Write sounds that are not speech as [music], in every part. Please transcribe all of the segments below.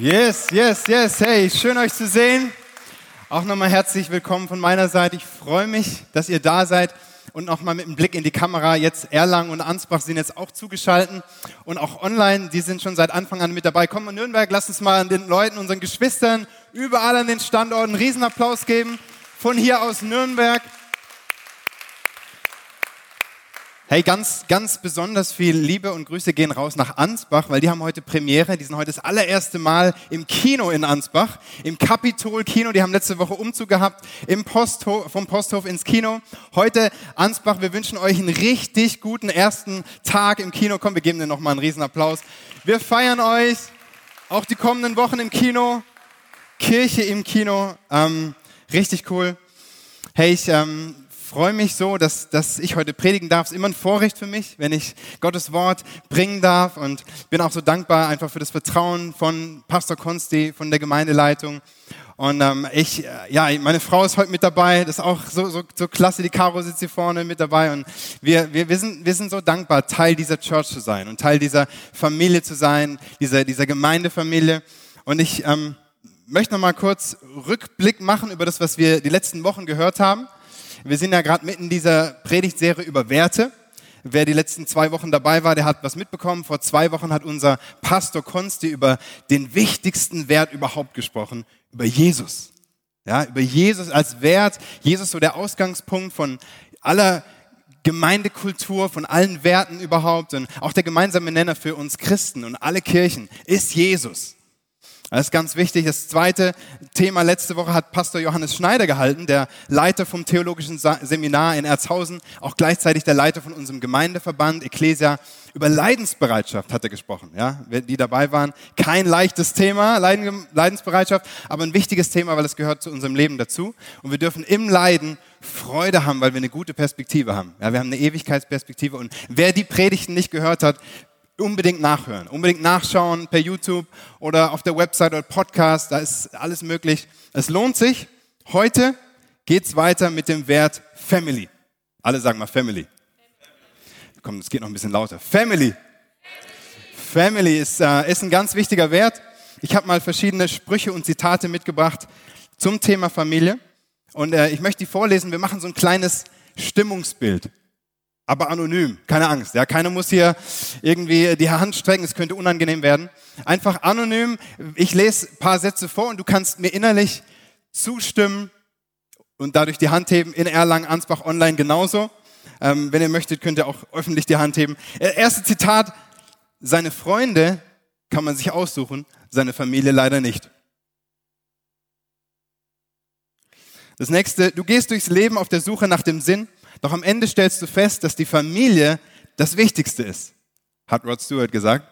Yes, yes, yes. Hey, schön euch zu sehen. Auch nochmal herzlich willkommen von meiner Seite. Ich freue mich, dass ihr da seid und nochmal mit einem Blick in die Kamera. Jetzt Erlangen und Ansbach sind jetzt auch zugeschaltet und auch online. Die sind schon seit Anfang an mit dabei. Komm in Nürnberg, lasst uns mal den Leuten, unseren Geschwistern überall an den Standorten einen Riesenapplaus geben. Von hier aus Nürnberg. Hey, ganz, ganz besonders viel Liebe und Grüße gehen raus nach Ansbach, weil die haben heute Premiere. Die sind heute das allererste Mal im Kino in Ansbach, im Kapitol Kino. Die haben letzte Woche Umzug gehabt, im Posthof, vom Posthof ins Kino. Heute Ansbach, wir wünschen euch einen richtig guten ersten Tag im Kino. Komm, wir geben dir nochmal einen Riesenapplaus. Wir feiern euch, auch die kommenden Wochen im Kino. Kirche im Kino, ähm, richtig cool. Hey, ich ähm, freue mich so, dass, dass ich heute predigen darf. Es ist immer ein Vorrecht für mich, wenn ich Gottes Wort bringen darf und bin auch so dankbar einfach für das Vertrauen von Pastor Konsti, von der Gemeindeleitung. Und ähm, ich, äh, ja, meine Frau ist heute mit dabei. Das ist auch so, so, so klasse. Die Caro sitzt hier vorne mit dabei. Und wir, wir, wir, sind, wir sind so dankbar, Teil dieser Church zu sein und Teil dieser Familie zu sein, dieser, dieser Gemeindefamilie. Und ich ähm, möchte noch mal kurz Rückblick machen über das, was wir die letzten Wochen gehört haben. Wir sind ja gerade mitten in dieser Predigtserie über Werte. Wer die letzten zwei Wochen dabei war, der hat was mitbekommen. Vor zwei Wochen hat unser Pastor Konsti über den wichtigsten Wert überhaupt gesprochen, über Jesus. Ja, über Jesus als Wert. Jesus so der Ausgangspunkt von aller Gemeindekultur, von allen Werten überhaupt und auch der gemeinsame Nenner für uns Christen und alle Kirchen ist Jesus. Das ist ganz wichtig. Das zweite Thema letzte Woche hat Pastor Johannes Schneider gehalten, der Leiter vom Theologischen Seminar in Erzhausen, auch gleichzeitig der Leiter von unserem Gemeindeverband Ecclesia. Über Leidensbereitschaft hat er gesprochen. Ja, die dabei waren, kein leichtes Thema, Leidensbereitschaft, aber ein wichtiges Thema, weil es gehört zu unserem Leben dazu. Und wir dürfen im Leiden Freude haben, weil wir eine gute Perspektive haben. Ja, wir haben eine Ewigkeitsperspektive. Und wer die Predigten nicht gehört hat, unbedingt nachhören, unbedingt nachschauen per YouTube oder auf der Website oder Podcast, da ist alles möglich. Es lohnt sich. Heute geht's weiter mit dem Wert Family. Alle sagen mal Family. Komm, es geht noch ein bisschen lauter. Family. Family ist, äh, ist ein ganz wichtiger Wert. Ich habe mal verschiedene Sprüche und Zitate mitgebracht zum Thema Familie. Und äh, ich möchte die vorlesen. Wir machen so ein kleines Stimmungsbild aber anonym, keine Angst. Ja, keiner muss hier irgendwie die Hand strecken, es könnte unangenehm werden. Einfach anonym. Ich lese ein paar Sätze vor und du kannst mir innerlich zustimmen und dadurch die Hand heben. In Erlangen, Ansbach online genauso. Ähm, wenn ihr möchtet, könnt ihr auch öffentlich die Hand heben. Erste Zitat. Seine Freunde kann man sich aussuchen, seine Familie leider nicht. Das nächste. Du gehst durchs Leben auf der Suche nach dem Sinn doch am Ende stellst du fest, dass die Familie das Wichtigste ist, hat Rod Stewart gesagt.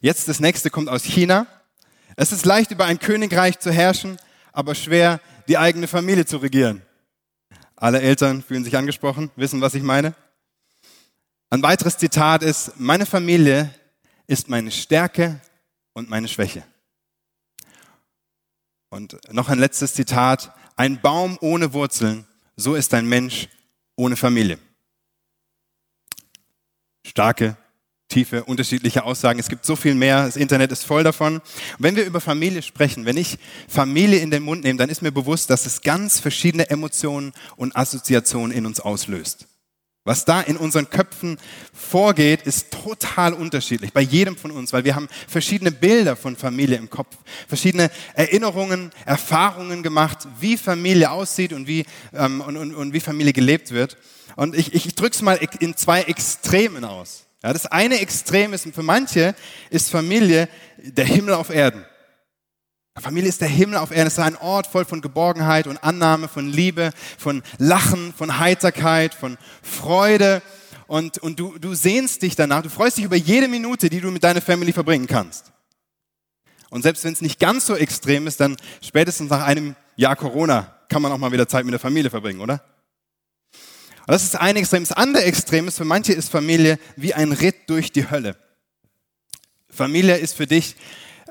Jetzt das nächste kommt aus China. Es ist leicht, über ein Königreich zu herrschen, aber schwer, die eigene Familie zu regieren. Alle Eltern fühlen sich angesprochen, wissen, was ich meine. Ein weiteres Zitat ist, meine Familie ist meine Stärke und meine Schwäche. Und noch ein letztes Zitat, ein Baum ohne Wurzeln so ist ein Mensch ohne Familie. Starke, tiefe, unterschiedliche Aussagen. Es gibt so viel mehr. Das Internet ist voll davon. Und wenn wir über Familie sprechen, wenn ich Familie in den Mund nehme, dann ist mir bewusst, dass es ganz verschiedene Emotionen und Assoziationen in uns auslöst. Was da in unseren Köpfen vorgeht, ist total unterschiedlich bei jedem von uns, weil wir haben verschiedene Bilder von Familie im Kopf, verschiedene Erinnerungen, Erfahrungen gemacht, wie Familie aussieht und wie, ähm, und, und, und wie Familie gelebt wird. Und ich, ich drücke es mal in zwei Extremen aus. Ja, das eine Extrem ist, für manche ist Familie der Himmel auf Erden. Familie ist der Himmel auf Erden. Es ist ein Ort voll von Geborgenheit und Annahme, von Liebe, von Lachen, von Heiterkeit, von Freude. Und, und du, du sehnst dich danach. Du freust dich über jede Minute, die du mit deiner Familie verbringen kannst. Und selbst wenn es nicht ganz so extrem ist, dann spätestens nach einem Jahr Corona kann man auch mal wieder Zeit mit der Familie verbringen, oder? Und das ist ein Extrem. Das andere Extrem ist, für manche ist Familie wie ein Ritt durch die Hölle. Familie ist für dich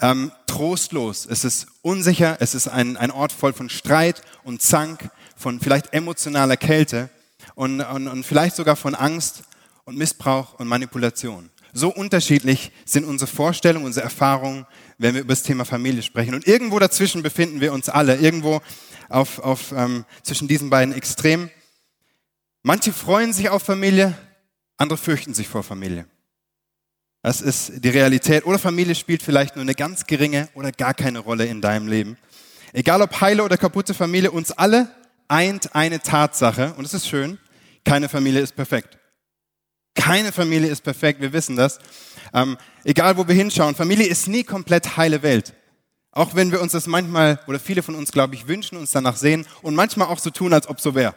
ähm, trostlos, es ist unsicher, es ist ein, ein Ort voll von Streit und Zank, von vielleicht emotionaler Kälte und, und, und vielleicht sogar von Angst und Missbrauch und Manipulation. So unterschiedlich sind unsere Vorstellungen, unsere Erfahrungen, wenn wir über das Thema Familie sprechen. Und irgendwo dazwischen befinden wir uns alle, irgendwo auf, auf, ähm, zwischen diesen beiden Extremen. Manche freuen sich auf Familie, andere fürchten sich vor Familie. Das ist die Realität. Oder Familie spielt vielleicht nur eine ganz geringe oder gar keine Rolle in deinem Leben. Egal ob heile oder kaputte Familie, uns alle eint eine Tatsache, und es ist schön, keine Familie ist perfekt. Keine Familie ist perfekt, wir wissen das. Ähm, egal wo wir hinschauen, Familie ist nie komplett heile Welt. Auch wenn wir uns das manchmal, oder viele von uns, glaube ich, wünschen, uns danach sehen und manchmal auch so tun, als ob so wäre.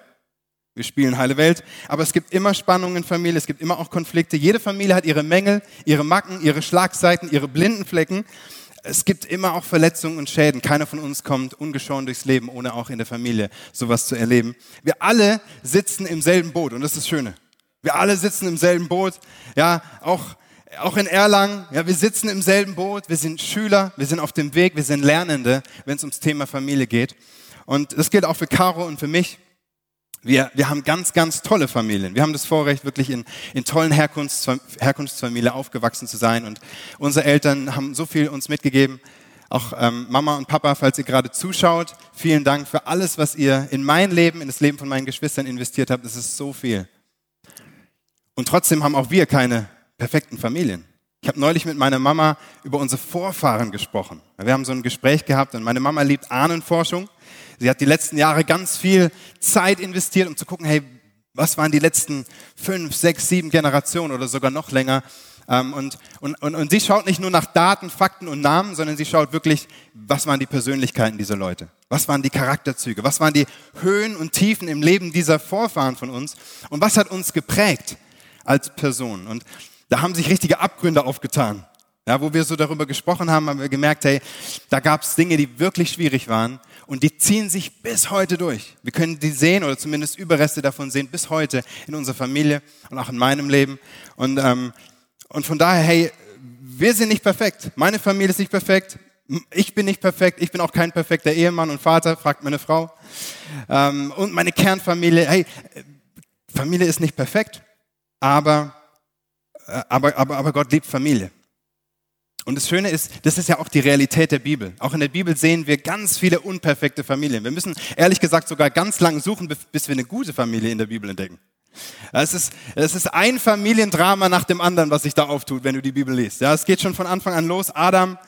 Wir spielen heile Welt, aber es gibt immer Spannungen in Familie, es gibt immer auch Konflikte. Jede Familie hat ihre Mängel, ihre Macken, ihre Schlagseiten, ihre blinden Flecken. Es gibt immer auch Verletzungen und Schäden. Keiner von uns kommt ungeschoren durchs Leben, ohne auch in der Familie sowas zu erleben. Wir alle sitzen im selben Boot und das ist das Schöne. Wir alle sitzen im selben Boot. Ja, auch, auch in Erlangen. Ja, wir sitzen im selben Boot. Wir sind Schüler. Wir sind auf dem Weg. Wir sind Lernende, wenn es ums Thema Familie geht. Und das gilt auch für Caro und für mich. Wir, wir haben ganz, ganz tolle Familien. Wir haben das Vorrecht, wirklich in, in tollen Herkunfts, Herkunftsfamilien aufgewachsen zu sein. Und unsere Eltern haben so viel uns mitgegeben. Auch ähm, Mama und Papa, falls ihr gerade zuschaut, vielen Dank für alles, was ihr in mein Leben, in das Leben von meinen Geschwistern investiert habt. Das ist so viel. Und trotzdem haben auch wir keine perfekten Familien. Ich habe neulich mit meiner Mama über unsere Vorfahren gesprochen. Wir haben so ein Gespräch gehabt und meine Mama liebt Ahnenforschung. Sie hat die letzten Jahre ganz viel Zeit investiert, um zu gucken, hey, was waren die letzten fünf, sechs, sieben Generationen oder sogar noch länger. Ähm, und, und, und, und sie schaut nicht nur nach Daten, Fakten und Namen, sondern sie schaut wirklich, was waren die Persönlichkeiten dieser Leute? Was waren die Charakterzüge? Was waren die Höhen und Tiefen im Leben dieser Vorfahren von uns? Und was hat uns geprägt als Person? Und da haben sich richtige Abgründe aufgetan. Ja, wo wir so darüber gesprochen haben, haben wir gemerkt, hey, da gab es Dinge, die wirklich schwierig waren und die ziehen sich bis heute durch. Wir können die sehen oder zumindest Überreste davon sehen bis heute in unserer Familie und auch in meinem Leben. Und, ähm, und von daher, hey, wir sind nicht perfekt. Meine Familie ist nicht perfekt. Ich bin nicht perfekt. Ich bin auch kein perfekter Ehemann und Vater, fragt meine Frau. Ähm, und meine Kernfamilie, hey, Familie ist nicht perfekt, aber, aber, aber, aber Gott liebt Familie. Und das Schöne ist, das ist ja auch die Realität der Bibel. Auch in der Bibel sehen wir ganz viele unperfekte Familien. Wir müssen ehrlich gesagt sogar ganz lang suchen, bis wir eine gute Familie in der Bibel entdecken. Es ist, es ist ein Familiendrama nach dem anderen, was sich da auftut, wenn du die Bibel liest. Ja, es geht schon von Anfang an los. Adam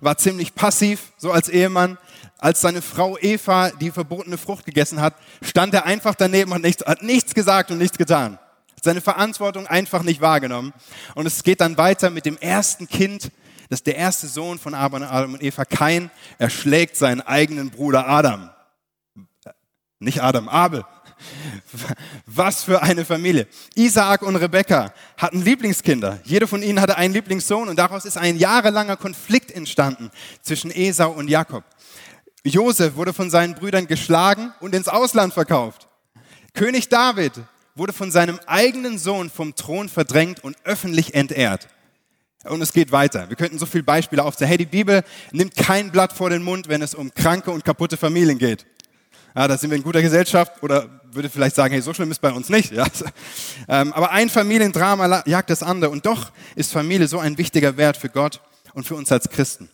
war ziemlich passiv, so als Ehemann. Als seine Frau Eva die verbotene Frucht gegessen hat, stand er einfach daneben und nichts, hat nichts gesagt und nichts getan. Seine Verantwortung einfach nicht wahrgenommen. Und es geht dann weiter mit dem ersten Kind, dass der erste Sohn von Adam und Eva, Kain, erschlägt seinen eigenen Bruder Adam. Nicht Adam, Abel. Was für eine Familie. Isaak und Rebekka hatten Lieblingskinder. Jeder von ihnen hatte einen Lieblingssohn und daraus ist ein jahrelanger Konflikt entstanden zwischen Esau und Jakob. Josef wurde von seinen Brüdern geschlagen und ins Ausland verkauft. König David wurde von seinem eigenen Sohn vom Thron verdrängt und öffentlich entehrt. Und es geht weiter. Wir könnten so viele Beispiele aufzählen. Hey, die Bibel nimmt kein Blatt vor den Mund, wenn es um kranke und kaputte Familien geht. Ja, da sind wir in guter Gesellschaft oder würde vielleicht sagen, hey, so schlimm ist bei uns nicht. [laughs] Ja. Ähm, aber ein Familiendrama jagt das andere. Und doch ist Familie so ein wichtiger Wert für Gott und für uns als Christen.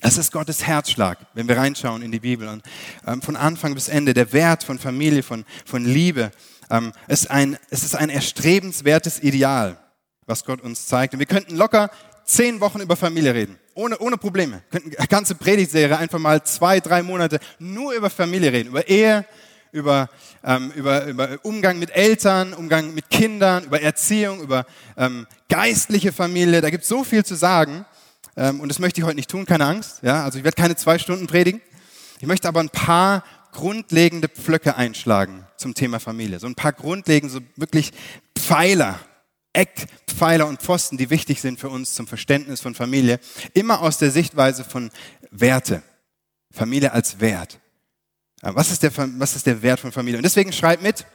Es ist Gottes Herzschlag, wenn wir reinschauen in die Bibel. Und ähm, von Anfang bis Ende, der Wert von Familie, von, von Liebe, ähm, ist ein, es ist ein erstrebenswertes Ideal was Gott uns zeigt. Und wir könnten locker zehn Wochen über Familie reden. Ohne, ohne Probleme. Wir könnten eine ganze Predigtserie einfach mal zwei, drei Monate nur über Familie reden. Über Ehe, über, ähm, über, über Umgang mit Eltern, Umgang mit Kindern, über Erziehung, über ähm, geistliche Familie. Da gibt es so viel zu sagen. Ähm, und das möchte ich heute nicht tun, keine Angst. Ja? Also ich werde keine zwei Stunden predigen. Ich möchte aber ein paar grundlegende Pflöcke einschlagen zum Thema Familie. So ein paar grundlegende, so wirklich Pfeiler, Eckpfeiler und Pfosten, die wichtig sind für uns zum Verständnis von Familie, immer aus der Sichtweise von Werte. Familie als Wert. Was ist der, was ist der Wert von Familie? Und deswegen schreib mit,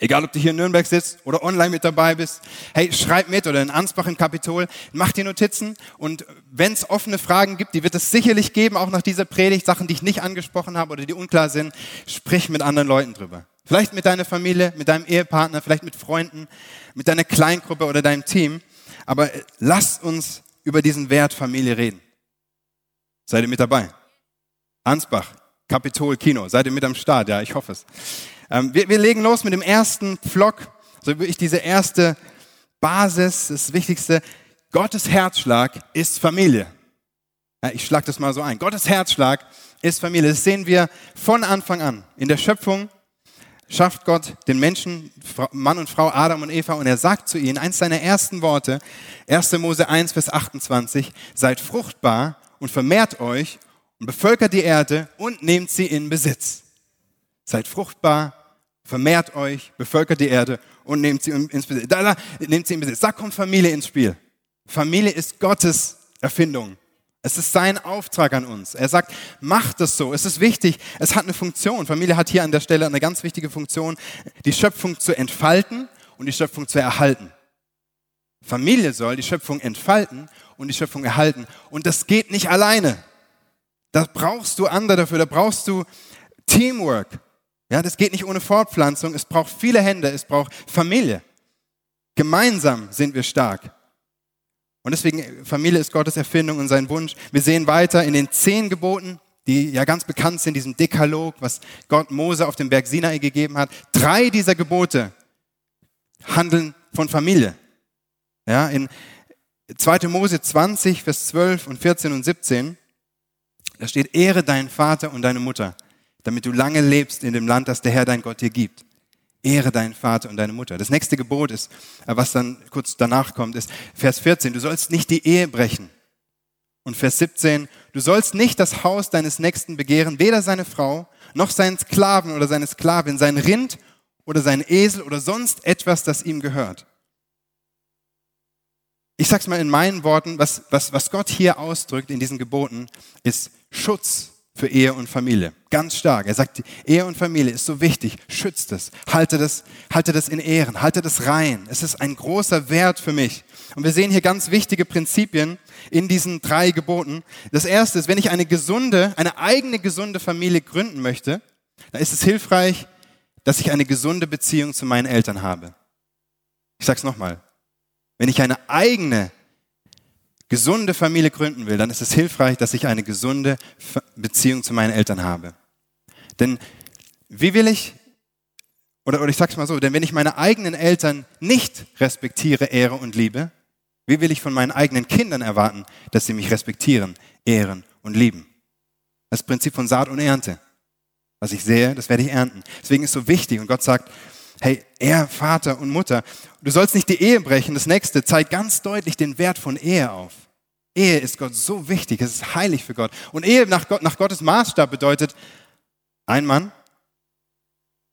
egal ob du hier in Nürnberg sitzt oder online mit dabei bist, hey, schreib mit oder in Ansbach im Kapitol, mach dir Notizen und wenn es offene Fragen gibt, die wird es sicherlich geben, auch nach dieser Predigt, Sachen, die ich nicht angesprochen habe oder die unklar sind, sprich mit anderen Leuten drüber. Vielleicht mit deiner Familie, mit deinem Ehepartner, vielleicht mit Freunden, mit deiner Kleingruppe oder deinem Team. Aber lasst uns über diesen Wert Familie reden. Seid ihr mit dabei? Ansbach, Kapitol, Kino. Seid ihr mit am Start? Ja, ich hoffe es. Ähm, wir, wir legen los mit dem ersten Vlog. So wirklich diese erste Basis, das Wichtigste. Gottes Herzschlag ist Familie. Ja, ich schlag das mal so ein. Gottes Herzschlag ist Familie. Das sehen wir von Anfang an. In der Schöpfung schafft Gott den Menschen, Mann und Frau, Adam und Eva, und er sagt zu ihnen, eins seiner ersten Worte, 1. Mose 1, Vers 28, seid fruchtbar und vermehrt euch und bevölkert die Erde und nehmt sie in Besitz. Seid fruchtbar, vermehrt euch, bevölkert die Erde und nehmt sie ins Besitz. Da, da, nehmt sie in Besitz. Da kommt Familie ins Spiel. Familie ist Gottes Erfindung. Es ist sein Auftrag an uns. Er sagt, macht es so. Es ist wichtig. Es hat eine Funktion. Familie hat hier an der Stelle eine ganz wichtige Funktion, die Schöpfung zu entfalten und die Schöpfung zu erhalten. Familie soll die Schöpfung entfalten und die Schöpfung erhalten. Und das geht nicht alleine. Da brauchst du andere dafür. Da brauchst du Teamwork. Ja, das geht nicht ohne Fortpflanzung. Es braucht viele Hände. Es braucht Familie. Gemeinsam sind wir stark. Und deswegen, Familie ist Gottes Erfindung und sein Wunsch. Wir sehen weiter in den zehn Geboten, die ja ganz bekannt sind, diesem Dekalog, was Gott Mose auf dem Berg Sinai gegeben hat. Drei dieser Gebote handeln von Familie. Ja, in 2. Mose 20, Vers 12 und 14 und 17, da steht, Ehre deinen Vater und deine Mutter, damit du lange lebst in dem Land, das der Herr dein Gott dir gibt. Ehre deinen Vater und deine Mutter. Das nächste Gebot ist, äh, was dann kurz danach kommt, ist Vers 14. Du sollst nicht die Ehe brechen. Und Vers 17. Du sollst nicht das Haus deines Nächsten begehren, weder seine Frau, noch seinen Sklaven oder seine Sklavin, sein Rind oder sein Esel oder sonst etwas, das ihm gehört. Ich sag's mal in meinen Worten, was, was, was Gott hier ausdrückt in diesen Geboten, ist Schutz für Ehe und Familie. Ganz stark. Er sagt, Ehe und Familie ist so wichtig. Schützt es. Halte das, halte das in Ehren. Halte das rein. Es ist ein großer Wert für mich. Und wir sehen hier ganz wichtige Prinzipien in diesen drei Geboten. Das erste ist, wenn ich eine gesunde, eine eigene gesunde Familie gründen möchte, dann ist es hilfreich, dass ich eine gesunde Beziehung zu meinen Eltern habe. Ich sag's nochmal. Wenn ich eine eigene gesunde Familie gründen will, dann ist es hilfreich, dass ich eine gesunde Beziehung zu meinen Eltern habe. Denn wie will ich, oder, oder ich sag's mal so, denn wenn ich meine eigenen Eltern nicht respektiere, ehre und liebe, wie will ich von meinen eigenen Kindern erwarten, dass sie mich respektieren, ehren und lieben? Das Prinzip von Saat und Ernte. Was ich sehe, das werde ich ernten. Deswegen ist es so wichtig. Und Gott sagt, hey, er, Vater und Mutter, du sollst nicht die Ehe brechen. Das nächste zeigt ganz deutlich den Wert von Ehe auf. Ehe ist Gott so wichtig, es ist heilig für Gott. Und Ehe nach, Gott, nach Gottes Maßstab bedeutet ein Mann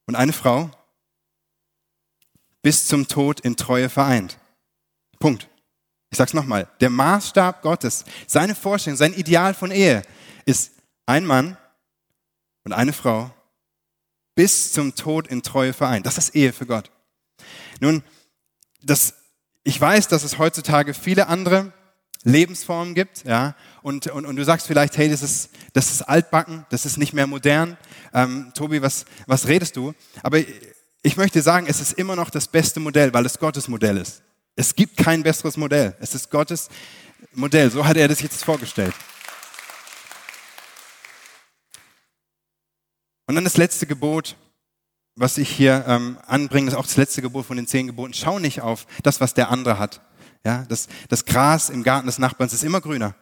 und eine Frau bis zum Tod in Treue vereint. Punkt. Ich sag's nochmal. Der Maßstab Gottes, seine Vorstellung, sein Ideal von Ehe ist ein Mann und eine Frau bis zum Tod in Treue vereint. Das ist Ehe für Gott. Nun, das, ich weiß, dass es heutzutage viele andere Lebensformen gibt, ja, und, und, und du sagst vielleicht, hey, das ist, das ist altbacken, das ist nicht mehr modern. Ähm, Tobi, was, was redest du? Aber ich möchte sagen, es ist immer noch das beste Modell, weil es Gottes Modell ist. Es gibt kein besseres Modell. Es ist Gottes Modell. So hat er das jetzt vorgestellt. Und dann das letzte Gebot, was ich hier ähm, anbringe, ist auch das letzte Gebot von den zehn Geboten. Schau nicht auf das, was der andere hat. Ja, das, das Gras im Garten des Nachbarns ist immer grüner.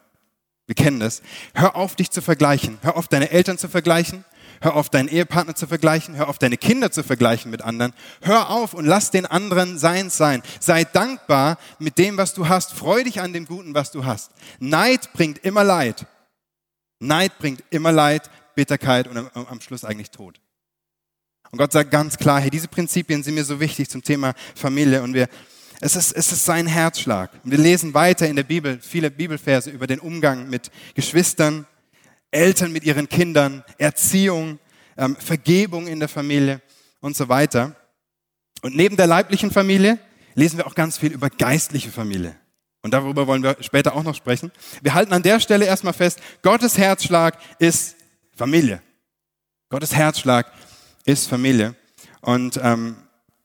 Wir kennen das. Hör auf, dich zu vergleichen. Hör auf, deine Eltern zu vergleichen. Hör auf, deinen Ehepartner zu vergleichen. Hör auf, deine Kinder zu vergleichen mit anderen. Hör auf und lass den anderen seins sein. Sei dankbar mit dem, was du hast. Freu dich an dem Guten, was du hast. Neid bringt immer Leid. Neid bringt immer Leid. Bitterkeit und am, am Schluss eigentlich Tod. Und Gott sagt ganz klar, hey, diese Prinzipien sind mir so wichtig zum Thema Familie und wir, es ist, es ist sein Herzschlag. Wir lesen weiter in der Bibel viele Bibelverse über den Umgang mit Geschwistern, Eltern mit ihren Kindern, Erziehung, ähm, Vergebung in der Familie und so weiter. Und neben der leiblichen Familie lesen wir auch ganz viel über geistliche Familie. Und darüber wollen wir später auch noch sprechen. Wir halten an der Stelle erstmal fest, Gottes Herzschlag ist Familie. Gottes Herzschlag ist Familie. Und ähm,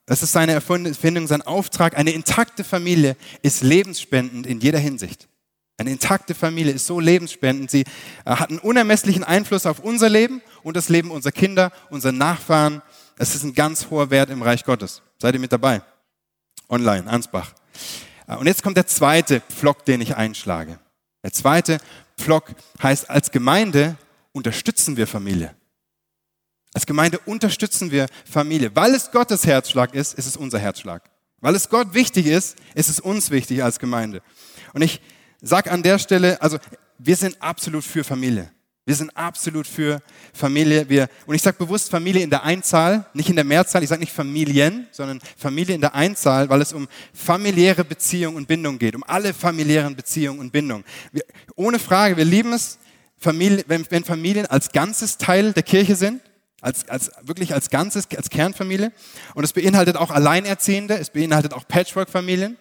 Das ist seine Erfindung, sein Auftrag. Eine intakte Familie ist lebensspendend in jeder Hinsicht. Eine intakte Familie ist so lebensspendend. Sie äh, hat einen unermesslichen Einfluss auf unser Leben und das Leben unserer Kinder, unserer Nachfahren. Es ist ein ganz hoher Wert im Reich Gottes. Seid ihr mit dabei? Online, Ansbach. Äh, und jetzt kommt der zweite Pflock, den ich einschlage. Der zweite Pflock heißt, als Gemeinde unterstützen wir Familie. Als Gemeinde unterstützen wir Familie. Weil es Gottes Herzschlag ist, ist es unser Herzschlag. Weil es Gott wichtig ist, ist es uns wichtig als Gemeinde. Und ich sage an der Stelle, also wir sind absolut für Familie. Wir sind absolut für Familie. Wir, und ich sage bewusst Familie in der Einzahl, nicht in der Mehrzahl. Ich sage nicht Familien, sondern Familie in der Einzahl, weil es um familiäre Beziehung und Bindung geht, um alle familiären Beziehungen und Bindung. Wir, ohne Frage, wir lieben es, Familie, wenn, wenn Familien als ganzes Teil der Kirche sind als, als, wirklich als Ganzes, als Kernfamilie. Und es beinhaltet auch Alleinerziehende, es beinhaltet auch Patchwork-Familien.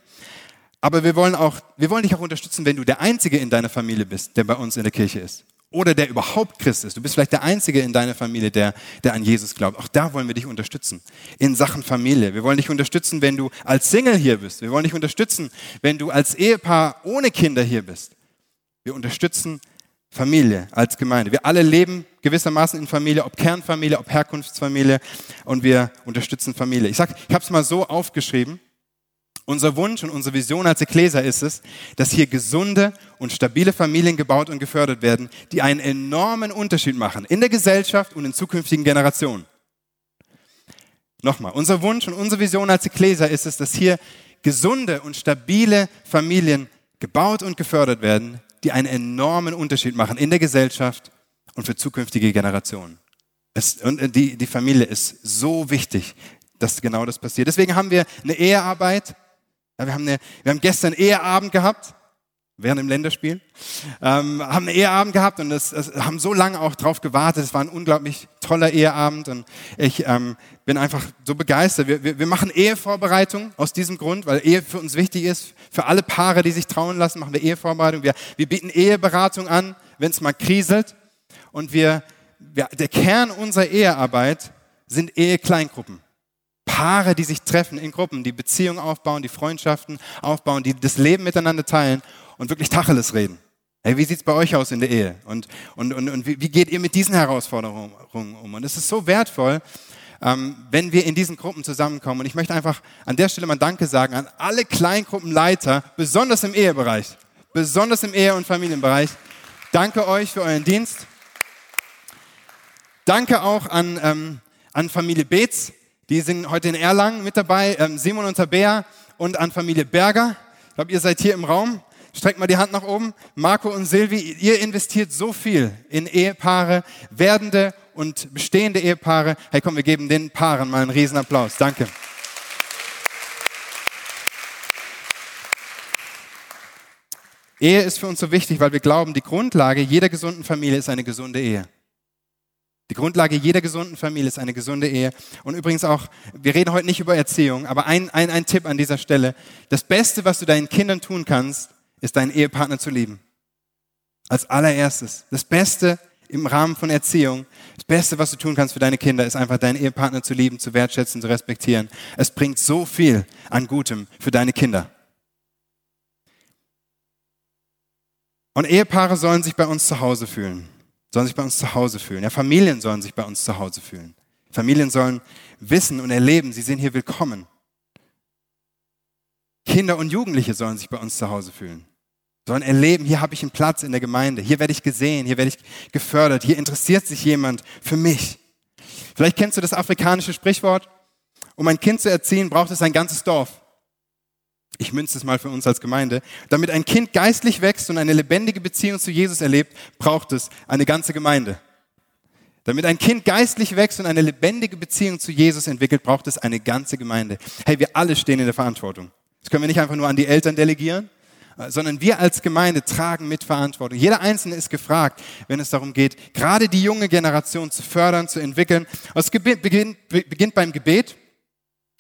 Aber wir wollen, auch, wir wollen dich auch unterstützen, wenn du der Einzige in deiner Familie bist, der bei uns in der Kirche ist. Oder der überhaupt Christ ist. Du bist vielleicht der Einzige in deiner Familie, der, der an Jesus glaubt. Auch da wollen wir dich unterstützen. In Sachen Familie. Wir wollen dich unterstützen, wenn du als Single hier bist. Wir wollen dich unterstützen, wenn du als Ehepaar ohne Kinder hier bist. Wir unterstützen Familie als Gemeinde. Wir alle leben gewissermaßen in Familie, ob Kernfamilie, ob Herkunftsfamilie und wir unterstützen Familie. Ich sag, ich habe es mal so aufgeschrieben. Unser Wunsch und unsere Vision als Ekklesia ist es, dass hier gesunde und stabile Familien gebaut und gefördert werden, die einen enormen Unterschied machen in der Gesellschaft und in zukünftigen Generationen. Nochmal, unser Wunsch und unsere Vision als Ekklesia ist es, dass hier gesunde und stabile Familien gebaut und gefördert werden, die einen enormen Unterschied machen in der Gesellschaft und für zukünftige Generationen. Es, und die, die Familie ist so wichtig, dass genau das passiert. Deswegen haben wir eine Ehearbeit. Ja, wir, haben eine, wir haben gestern Eheabend gehabt während dem Länderspiel, ähm, haben einen Eheabend gehabt und das, das, haben so lange auch drauf gewartet. Es war ein unglaublich toller Eheabend und ich ähm, bin einfach so begeistert. Wir, wir, wir machen Ehevorbereitung aus diesem Grund, weil Ehe für uns wichtig ist. Für alle Paare, die sich trauen lassen, machen wir Ehevorbereitung. Wir, wir bieten Eheberatung an, wenn es mal kriselt. Und wir, wir, der Kern unserer Ehearbeit sind Ehekleingruppen. Paare, die sich treffen in Gruppen, die Beziehungen aufbauen, die Freundschaften aufbauen, die das Leben miteinander teilen und wirklich Tacheles reden. Hey, wie sieht's bei euch aus in der Ehe? Und, und, und, und wie geht ihr mit diesen Herausforderungen um? Und es ist so wertvoll, ähm, wenn wir in diesen Gruppen zusammenkommen. Und ich möchte einfach an der Stelle mal Danke sagen an alle Kleingruppenleiter, besonders im Ehebereich, besonders im Ehe- und Familienbereich. Danke euch für euren Dienst. Danke auch an, ähm, an Familie Beetz, die sind heute in Erlangen mit dabei, ähm, Simon und Tabea und an Familie Berger. Ich glaube, ihr seid hier im Raum. Streckt mal die Hand nach oben. Marco und Silvi, ihr investiert so viel in Ehepaare, werdende und bestehende Ehepaare. Hey, komm, wir geben den Paaren mal einen riesen Applaus. Danke. Ehe ist für uns so wichtig, weil wir glauben, die Grundlage jeder gesunden Familie ist eine gesunde Ehe. Die Grundlage jeder gesunden Familie ist eine gesunde Ehe. Und übrigens auch, wir reden heute nicht über Erziehung, aber ein, ein, ein Tipp an dieser Stelle. Das Beste, was du deinen Kindern tun kannst, ist deinen Ehepartner zu lieben. Als allererstes. Das Beste im Rahmen von Erziehung, das Beste, was du tun kannst für deine Kinder, ist einfach deinen Ehepartner zu lieben, zu wertschätzen, zu respektieren. Es bringt so viel an Gutem für deine Kinder. Und Ehepaare sollen sich bei uns zu Hause fühlen. Sollen sich bei uns zu Hause fühlen. Ja, Familien sollen sich bei uns zu Hause fühlen. Familien sollen wissen und erleben, sie sind hier willkommen. Kinder und Jugendliche sollen sich bei uns zu Hause fühlen sollen erleben, hier habe ich einen Platz in der Gemeinde, hier werde ich gesehen, hier werde ich gefördert, hier interessiert sich jemand für mich. Vielleicht kennst du das afrikanische Sprichwort, um ein Kind zu erziehen, braucht es ein ganzes Dorf. Ich münze es mal für uns als Gemeinde. Damit ein Kind geistlich wächst und eine lebendige Beziehung zu Jesus erlebt, braucht es eine ganze Gemeinde. Damit ein Kind geistlich wächst und eine lebendige Beziehung zu Jesus entwickelt, braucht es eine ganze Gemeinde. Hey, wir alle stehen in der Verantwortung. Das können wir nicht einfach nur an die Eltern delegieren, sondern wir als Gemeinde tragen mit Verantwortung. Jeder Einzelne ist gefragt, wenn es darum geht, gerade die junge Generation zu fördern, zu entwickeln. Es beginnt, beginnt beim Gebet.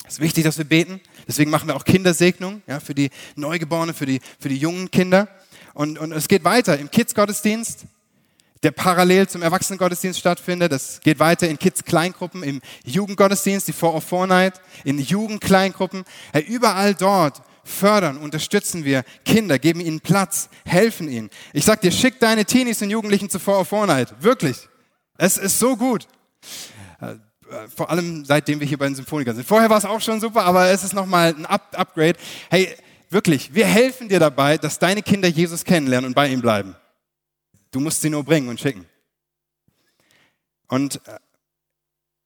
Es ist wichtig, dass wir beten. Deswegen machen wir auch Kindersegnung ja, für die Neugeborenen, für die, für die jungen Kinder. Und, und es geht weiter im Kids-Gottesdienst. der parallel zum Erwachsenengottesdienst stattfindet. Das geht weiter in Kids-Kleingruppen, im Jugendgottesdienst, die 4 of 4 Night, in Jugendkleingruppen. Hey, überall dort fördern, unterstützen wir Kinder, geben ihnen Platz, helfen ihnen. Ich sag dir, schick deine Teenies und Jugendlichen zu 4 of 4 Night. Wirklich. Es ist so gut. Äh, vor allem seitdem wir hier bei den Symphonikern sind. Vorher war es auch schon super, aber es ist nochmal ein Up Upgrade. Hey, wirklich, wir helfen dir dabei, dass deine Kinder Jesus kennenlernen und bei ihm bleiben. Du musst sie nur bringen und schicken. Und äh,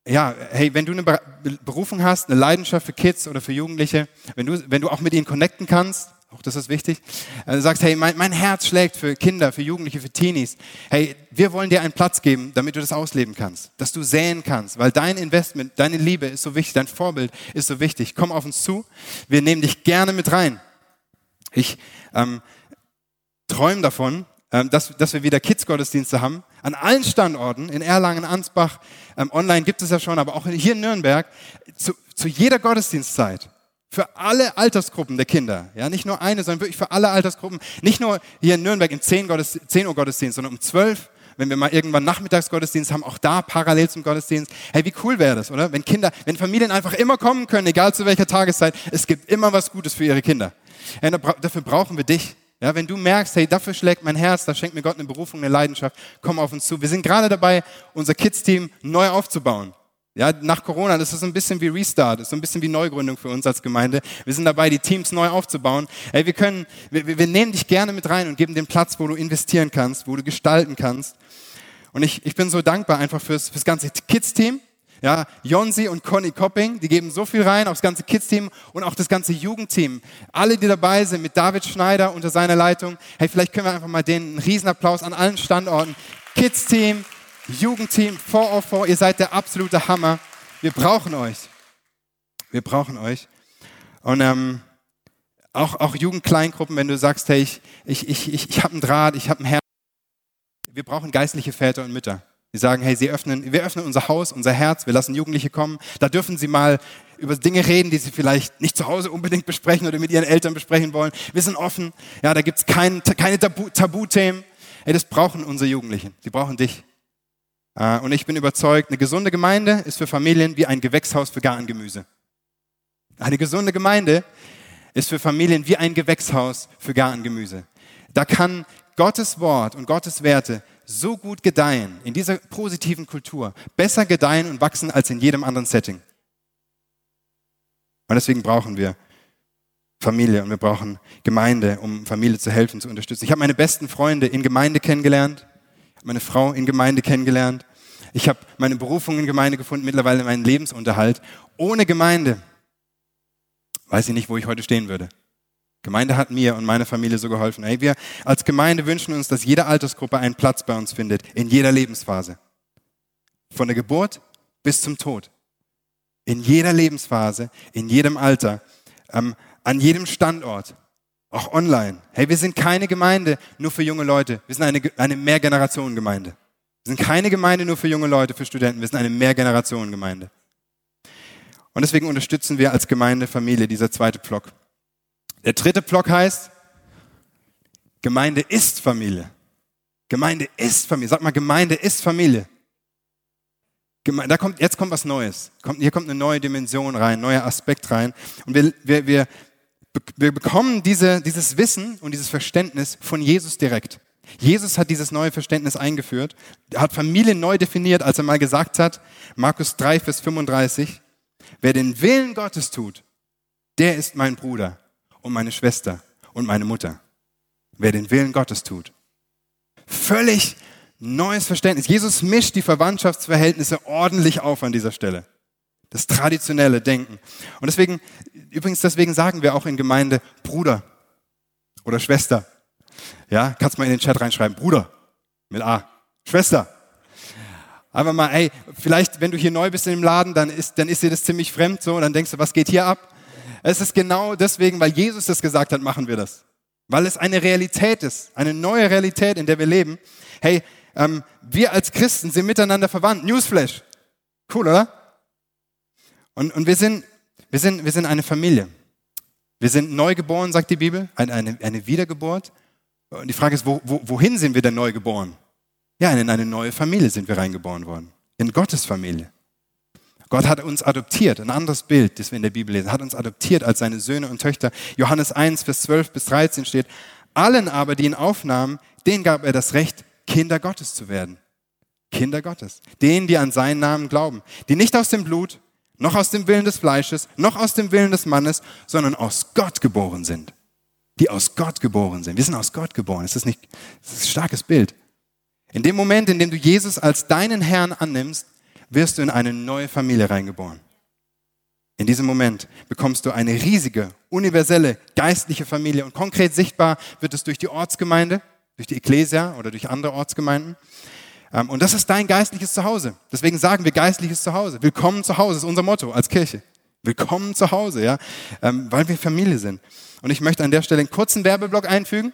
ja, hey, wenn du eine Berufung hast, eine Leidenschaft für Kids oder für Jugendliche, wenn du, wenn du auch mit ihnen connecten kannst, auch das ist wichtig, also sagst, hey, mein, mein Herz schlägt für Kinder, für Jugendliche, für Teenies. Hey, wir wollen dir einen Platz geben, damit du das ausleben kannst, dass du säen kannst, weil dein Investment, deine Liebe ist so wichtig, dein Vorbild ist so wichtig. Komm auf uns zu, wir nehmen dich gerne mit rein. Ich ähm, träume davon, ähm, dass, dass wir wieder Kids-Gottesdienste haben. An allen Standorten, in Erlangen, Ansbach, ähm, online gibt es ja schon, aber auch hier in Nürnberg, zu, zu jeder Gottesdienstzeit. Für alle Altersgruppen der Kinder. Ja, nicht nur eine, sondern wirklich für alle Altersgruppen. Nicht nur hier in Nürnberg im 10, Gottesdienst, 10 Uhr Gottesdienst, sondern um 12 wenn wir mal irgendwann Nachmittagsgottesdienst haben, auch da parallel zum Gottesdienst. Hey, wie cool wäre das, oder? Wenn Kinder, wenn Familien einfach immer kommen können, egal zu welcher Tageszeit, es gibt immer was Gutes für ihre Kinder. Hey, dafür brauchen wir dich. Ja, wenn du merkst, hey, dafür schlägt mein Herz, da schenkt mir Gott eine Berufung, eine Leidenschaft, komm auf uns zu. Wir sind gerade dabei, unser Kids-Team neu aufzubauen. Ja, nach Corona, das ist ein bisschen wie Restart, das ist ein bisschen wie Neugründung für uns als Gemeinde. Wir sind dabei, die Teams neu aufzubauen. Hey, wir können, wir, wir nehmen dich gerne mit rein und geben den Platz, wo du investieren kannst, wo du gestalten kannst. Und ich, ich bin so dankbar einfach fürs, fürs ganze Kids-Team. Ja, Jonsi und Conny Copping, die geben so viel rein, auch das ganze Kids-Team und auch das ganze Jugendteam. Alle, die dabei sind, mit David Schneider unter seiner Leitung. Hey, vielleicht können wir einfach mal den einen Riesenapplaus an allen Standorten. Kids-Team, Jugendteam, 404, ihr seid der absolute Hammer. Wir brauchen euch. Wir brauchen euch. Und ähm, auch, auch Jugendkleingruppen, wenn du sagst, hey, ich, ich, ich, ich, ich habe einen Draht, ich habe ein Herz. Wir brauchen geistliche Väter und Mütter. Die sagen, hey, sie öffnen, wir öffnen unser Haus, unser Herz, wir lassen Jugendliche kommen. Da dürfen sie mal über Dinge reden, die sie vielleicht nicht zu Hause unbedingt besprechen oder mit ihren Eltern besprechen wollen. Wir sind offen. Ja, da gibt's kein, keine Tabu, Tabuthemen. Hey, das brauchen unsere Jugendlichen. Sie brauchen dich. Äh, und ich bin überzeugt, eine gesunde Gemeinde ist für Familien wie ein Gewächshaus für Gartengemüse. Eine gesunde Gemeinde ist für Familien wie ein Gewächshaus für Gartengemüse. Da kann Gottes Wort und Gottes Werte so gut gedeihen, in dieser positiven Kultur, besser gedeihen und wachsen als in jedem anderen Setting. Und deswegen brauchen wir Familie und wir brauchen Gemeinde, um Familie zu helfen, zu unterstützen. Ich habe meine besten Freunde in Gemeinde kennengelernt, meine Frau in Gemeinde kennengelernt. Ich habe meine Berufung in Gemeinde gefunden, mittlerweile meinen Lebensunterhalt. Ohne Gemeinde weiß ich nicht, wo ich heute stehen würde. Gemeinde hat mir und meiner Familie so geholfen. Hey, wir als Gemeinde wünschen uns, dass jede Altersgruppe einen Platz bei uns findet, in jeder Lebensphase. Von der Geburt bis zum Tod. In jeder Lebensphase, in jedem Alter, ähm, an jedem Standort, auch online. Hey, wir sind keine Gemeinde nur für junge Leute. Wir sind eine, eine Mehrgenerationengemeinde. Wir sind keine Gemeinde nur für junge Leute, für Studenten. Wir sind eine Mehrgenerationengemeinde. Und deswegen unterstützen wir als Gemeinde, Familie, dieser zweite Pflock. Der dritte Block heißt, Gemeinde ist Familie. Gemeinde ist Familie. Sag mal, Gemeinde ist Familie. Da kommt, jetzt kommt was Neues. Hier kommt eine neue Dimension rein, neuer Aspekt rein. Und wir, wir, wir, wir bekommen diese, dieses Wissen und dieses Verständnis von Jesus direkt. Jesus hat dieses neue Verständnis eingeführt. Hat Familie neu definiert, als er mal gesagt hat, Markus 3, Vers 35, wer den Willen Gottes tut, der ist mein Bruder und meine Schwester und meine Mutter. Wer den Willen Gottes tut. Völlig neues Verständnis. Jesus mischt die Verwandtschaftsverhältnisse ordentlich auf an dieser Stelle. Das traditionelle Denken. Und deswegen, übrigens deswegen sagen wir auch in Gemeinde Bruder oder Schwester. Ja, kannst mal in den Chat reinschreiben. Bruder mit A. Schwester. Einfach mal, ey, vielleicht, wenn du hier neu bist in dem Laden, dann ist, dann ist dir das ziemlich fremd so, und dann denkst du, was geht hier ab? Es ist genau deswegen, weil Jesus das gesagt hat, machen wir das. Weil es eine Realität ist, eine neue Realität, in der wir leben. Hey, ähm, wir als Christen sind miteinander verwandt. Newsflash. Cool, oder? Und, und wir, sind, wir, sind, wir sind eine Familie. Wir sind neu geboren, sagt die Bibel, eine, eine, eine Wiedergeburt. Und die Frage ist, wo, wo, wohin sind wir denn neu geboren? Ja, in eine neue Familie sind wir reingeboren worden. In Gottes Familie. Gott hat uns adoptiert, ein anderes Bild, das wir in der Bibel lesen, hat uns adoptiert als seine Söhne und Töchter. Johannes 1, Vers 12 bis 13 steht, allen aber, die ihn aufnahmen, denen gab er das Recht, Kinder Gottes zu werden. Kinder Gottes. Denen, die an seinen Namen glauben. Die nicht aus dem Blut, noch aus dem Willen des Fleisches, noch aus dem Willen des Mannes, sondern aus Gott geboren sind. Die aus Gott geboren sind. Wir sind aus Gott geboren. Das ist nicht, das ist ein starkes Bild. In dem Moment, in dem du Jesus als deinen Herrn annimmst, wirst du in eine neue Familie reingeboren. In diesem Moment bekommst du eine riesige, universelle, geistliche Familie und konkret sichtbar wird es durch die Ortsgemeinde, durch die Ecclesia oder durch andere Ortsgemeinden. Ähm, und das ist dein geistliches Zuhause. Deswegen sagen wir geistliches Zuhause. Willkommen zu Hause ist unser Motto als Kirche. Willkommen zu Hause, ja, ähm, weil wir Familie sind. Und ich möchte an der Stelle einen kurzen Werbeblock einfügen.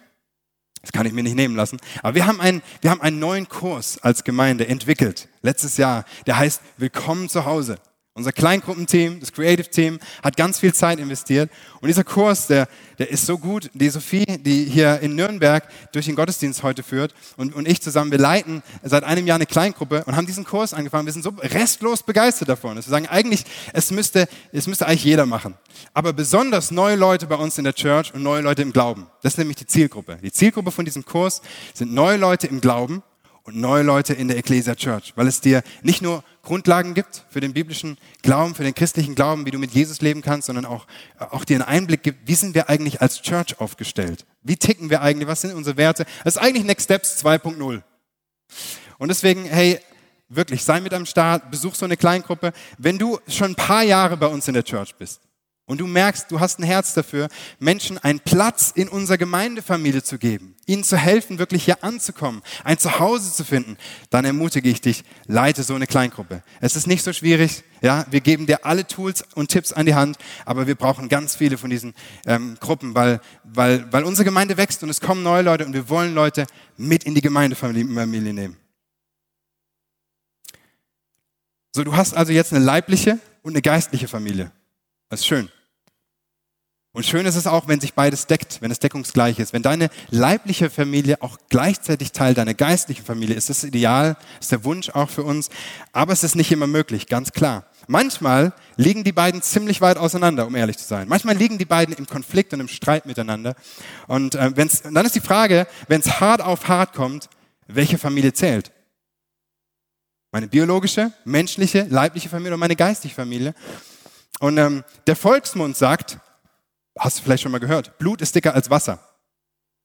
Das kann ich mir nicht nehmen lassen. Aber wir haben einen, wir haben einen neuen Kurs als Gemeinde entwickelt, letztes Jahr. Der heißt Willkommen zu Hause. Unser Kleingruppenteam, das Creative Team, hat ganz viel Zeit investiert. Und dieser Kurs, der, der ist so gut. Die Sophie, die hier in Nürnberg durch den Gottesdienst heute führt und, und ich zusammen, wir leiten seit einem Jahr eine Kleingruppe und haben diesen Kurs angefangen. Wir sind so restlos begeistert davon. Wir sagen eigentlich, es müsste, es müsste eigentlich jeder machen. Aber besonders neue Leute bei uns in der Church und neue Leute im Glauben. Das ist nämlich die Zielgruppe. Die Zielgruppe von diesem Kurs sind neue Leute im Glauben und neue Leute in der Ecclesia Church, weil es dir nicht nur Grundlagen gibt für den biblischen Glauben, für den christlichen Glauben, wie du mit Jesus leben kannst, sondern auch, auch dir einen Einblick gibt, wie sind wir eigentlich als Church aufgestellt? Wie ticken wir eigentlich? Was sind unsere Werte? Das ist eigentlich Next Steps 2.0. Und deswegen, hey, wirklich, sei mit am Start, besuch so eine Kleingruppe. Wenn du schon ein paar Jahre bei uns in der Church bist, und du merkst, du hast ein Herz dafür, Menschen einen Platz in unserer Gemeindefamilie zu geben, ihnen zu helfen, wirklich hier anzukommen, ein Zuhause zu finden, dann ermutige ich dich, leite so eine Kleingruppe. Es ist nicht so schwierig, ja, wir geben dir alle Tools und Tipps an die Hand, aber wir brauchen ganz viele von diesen ähm, Gruppen, weil, weil, weil unsere Gemeinde wächst und es kommen neue Leute und wir wollen Leute mit in die Gemeindefamilie nehmen. So, du hast also jetzt eine leibliche und eine geistliche Familie. Das ist schön. Und schön ist es auch, wenn sich beides deckt, wenn es deckungsgleich ist. Wenn deine leibliche Familie auch gleichzeitig Teil deiner geistlichen Familie ist, ist das ideal, ist der Wunsch auch für uns. Aber es ist nicht immer möglich, ganz klar. Manchmal liegen die beiden ziemlich weit auseinander, um ehrlich zu sein. Manchmal liegen die beiden im Konflikt und im Streit miteinander. Und äh, wenn's, dann ist die Frage, wenn es hart auf hart kommt, welche Familie zählt? Meine biologische, menschliche, leibliche Familie oder meine geistliche Familie? Und ähm, der Volksmund sagt, hast du vielleicht schon mal gehört, Blut ist dicker als Wasser.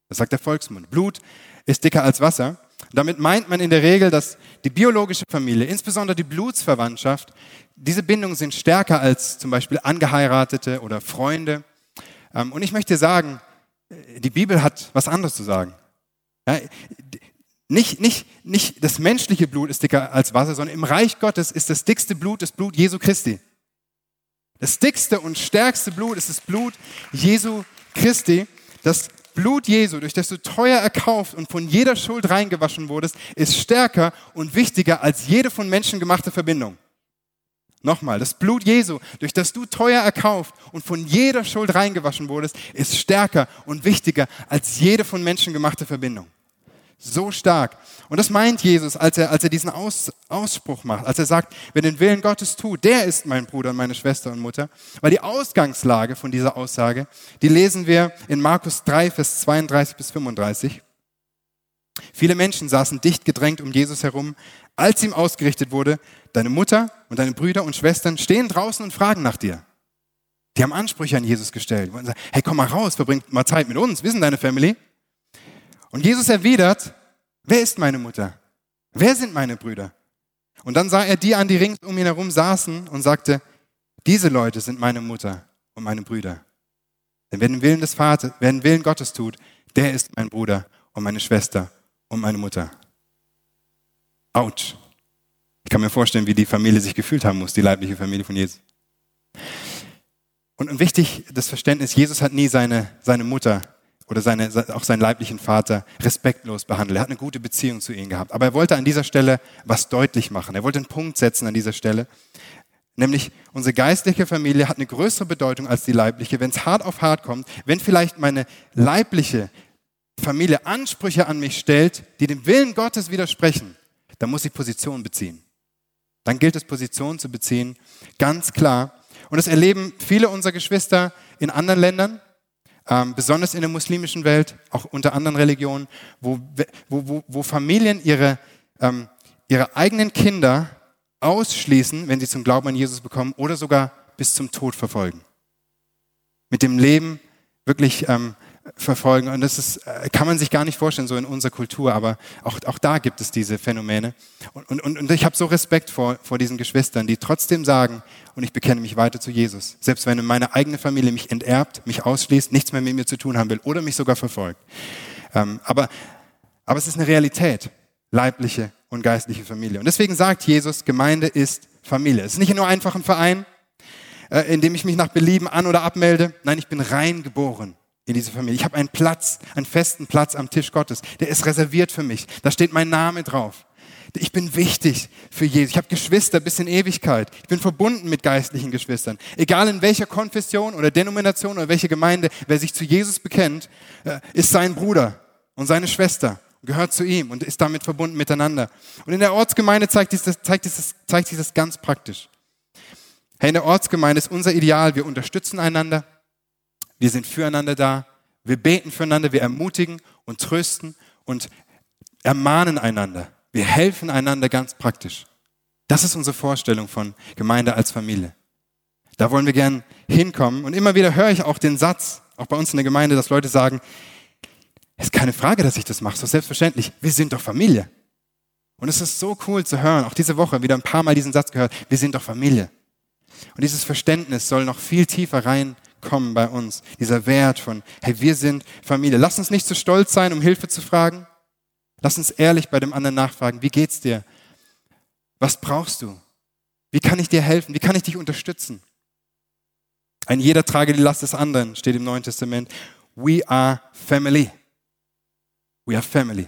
Das sagt der Volksmund. Blut ist dicker als Wasser. Damit meint man in der Regel, dass die biologische Familie, insbesondere die Blutsverwandtschaft, diese Bindungen sind stärker als zum Beispiel Angeheiratete oder Freunde. Ähm, und ich möchte sagen, äh, die Bibel hat was anderes zu sagen. Nicht, nicht, nicht das menschliche Blut ist dicker als Wasser, sondern im Reich Gottes ist das dickste Blut das Blut Jesu Christi. Das dickste und stärkste Blut ist das Blut Jesu Christi. Das Blut Jesu, durch das du teuer erkauft und von jeder Schuld reingewaschen wurdest, ist stärker und wichtiger als jede von Menschen gemachte Verbindung. Nochmal, das Blut Jesu, durch das du teuer erkauft und von jeder Schuld reingewaschen wurdest, ist stärker und wichtiger als jede von Menschen gemachte Verbindung. So stark. Und das meint Jesus, als er, als er diesen Aus, Ausspruch macht, als er sagt, wer den Willen Gottes tut, der ist mein Bruder und meine Schwester und Mutter. Weil die Ausgangslage von dieser Aussage, die lesen wir in Markus 3, Vers 32 bis 35. Viele Menschen saßen dicht gedrängt um Jesus herum, als ihm ausgerichtet wurde, deine Mutter und deine Brüder und Schwestern stehen draußen und fragen nach dir. Die haben Ansprüche an Jesus gestellt. Und sagen, hey, komm mal raus, verbring mal Zeit mit uns. Wir sind deine Family. Und Jesus erwidert, wer ist meine Mutter? Wer sind meine Brüder? Und dann sah er die an, die rings um ihn herum saßen und sagte, diese Leute sind meine Mutter und meine Brüder. Denn wer den Willen des Vaters, wer den Willen Gottes tut, der ist mein Bruder und meine Schwester und meine Mutter. Autsch. Ich kann mir vorstellen, wie die Familie sich gefühlt haben muss, die leibliche Familie von Jesus. Und, wichtig, das Verständnis, Jesus hat nie seine, seine Mutter oder seine, auch seinen leiblichen Vater respektlos behandelt. Er hat eine gute Beziehung zu ihnen gehabt. Aber er wollte an dieser Stelle was deutlich machen. Er wollte einen Punkt setzen an dieser Stelle. Nämlich unsere geistliche Familie hat eine größere Bedeutung als die leibliche. Wenn es hart auf hart kommt, wenn vielleicht meine leibliche Familie Ansprüche an mich stellt, die dem Willen Gottes widersprechen, dann muss ich Position beziehen. Dann gilt es, Position zu beziehen, ganz klar. Und das erleben viele unserer Geschwister in anderen Ländern, ähm, besonders in der muslimischen Welt, auch unter anderen Religionen, wo, wo, wo, wo Familien ihre, ähm, ihre eigenen Kinder ausschließen, wenn sie zum Glauben an Jesus bekommen oder sogar bis zum Tod verfolgen. Mit dem Leben wirklich ähm, verfolgen. Und das ist, äh, kann man sich gar nicht vorstellen, so in unserer Kultur, aber auch, auch da gibt es diese Phänomene. Und, und, und ich habe so Respekt vor, vor diesen Geschwistern, die trotzdem sagen, und ich bekenne mich weiter zu Jesus. Selbst wenn meine eigene Familie mich enterbt, mich ausschließt, nichts mehr mit mir zu tun haben will oder mich sogar verfolgt. Ähm, aber, aber es ist eine Realität, leibliche und geistliche Familie. Und deswegen sagt Jesus, Gemeinde ist Familie. Es ist nicht nur einfach ein Verein, äh, in dem ich mich nach Belieben an- oder abmelde. Nein, ich bin rein geboren in diese Familie. Ich habe einen Platz, einen festen Platz am Tisch Gottes. Der ist reserviert für mich. Da steht mein Name drauf. Ich bin wichtig für Jesus. Ich habe Geschwister bis in Ewigkeit. Ich bin verbunden mit geistlichen Geschwistern. Egal in welcher Konfession oder Denomination oder welche Gemeinde, wer sich zu Jesus bekennt, äh, ist sein Bruder und seine Schwester, gehört zu ihm und ist damit verbunden miteinander. Und in der Ortsgemeinde zeigt sich das, zeigt sich das, zeigt sich das ganz praktisch. Hey, in der Ortsgemeinde ist unser Ideal, wir unterstützen einander, wir sind füreinander da. Wir beten füreinander, wir ermutigen und trösten und ermahnen einander. Wir helfen einander ganz praktisch. Das ist unsere Vorstellung von Gemeinde als Familie. Da wollen wir gern hinkommen. Und immer wieder höre ich auch den Satz, auch bei uns in der Gemeinde, dass Leute sagen, es ist keine Frage, dass ich das mache, so selbstverständlich. Wir sind doch Familie. Und es ist so cool zu hören, auch diese Woche wieder ein paar Mal diesen Satz gehört, wir sind doch Familie. Und dieses Verständnis soll noch viel tiefer rein kommen bei uns. Dieser Wert von, hey, wir sind Familie. Lass uns nicht zu stolz sein, um Hilfe zu fragen. Lass uns ehrlich bei dem anderen nachfragen. Wie geht's dir? Was brauchst du? Wie kann ich dir helfen? Wie kann ich dich unterstützen? Ein jeder trage die Last des anderen, steht im Neuen Testament. We are family. We are family.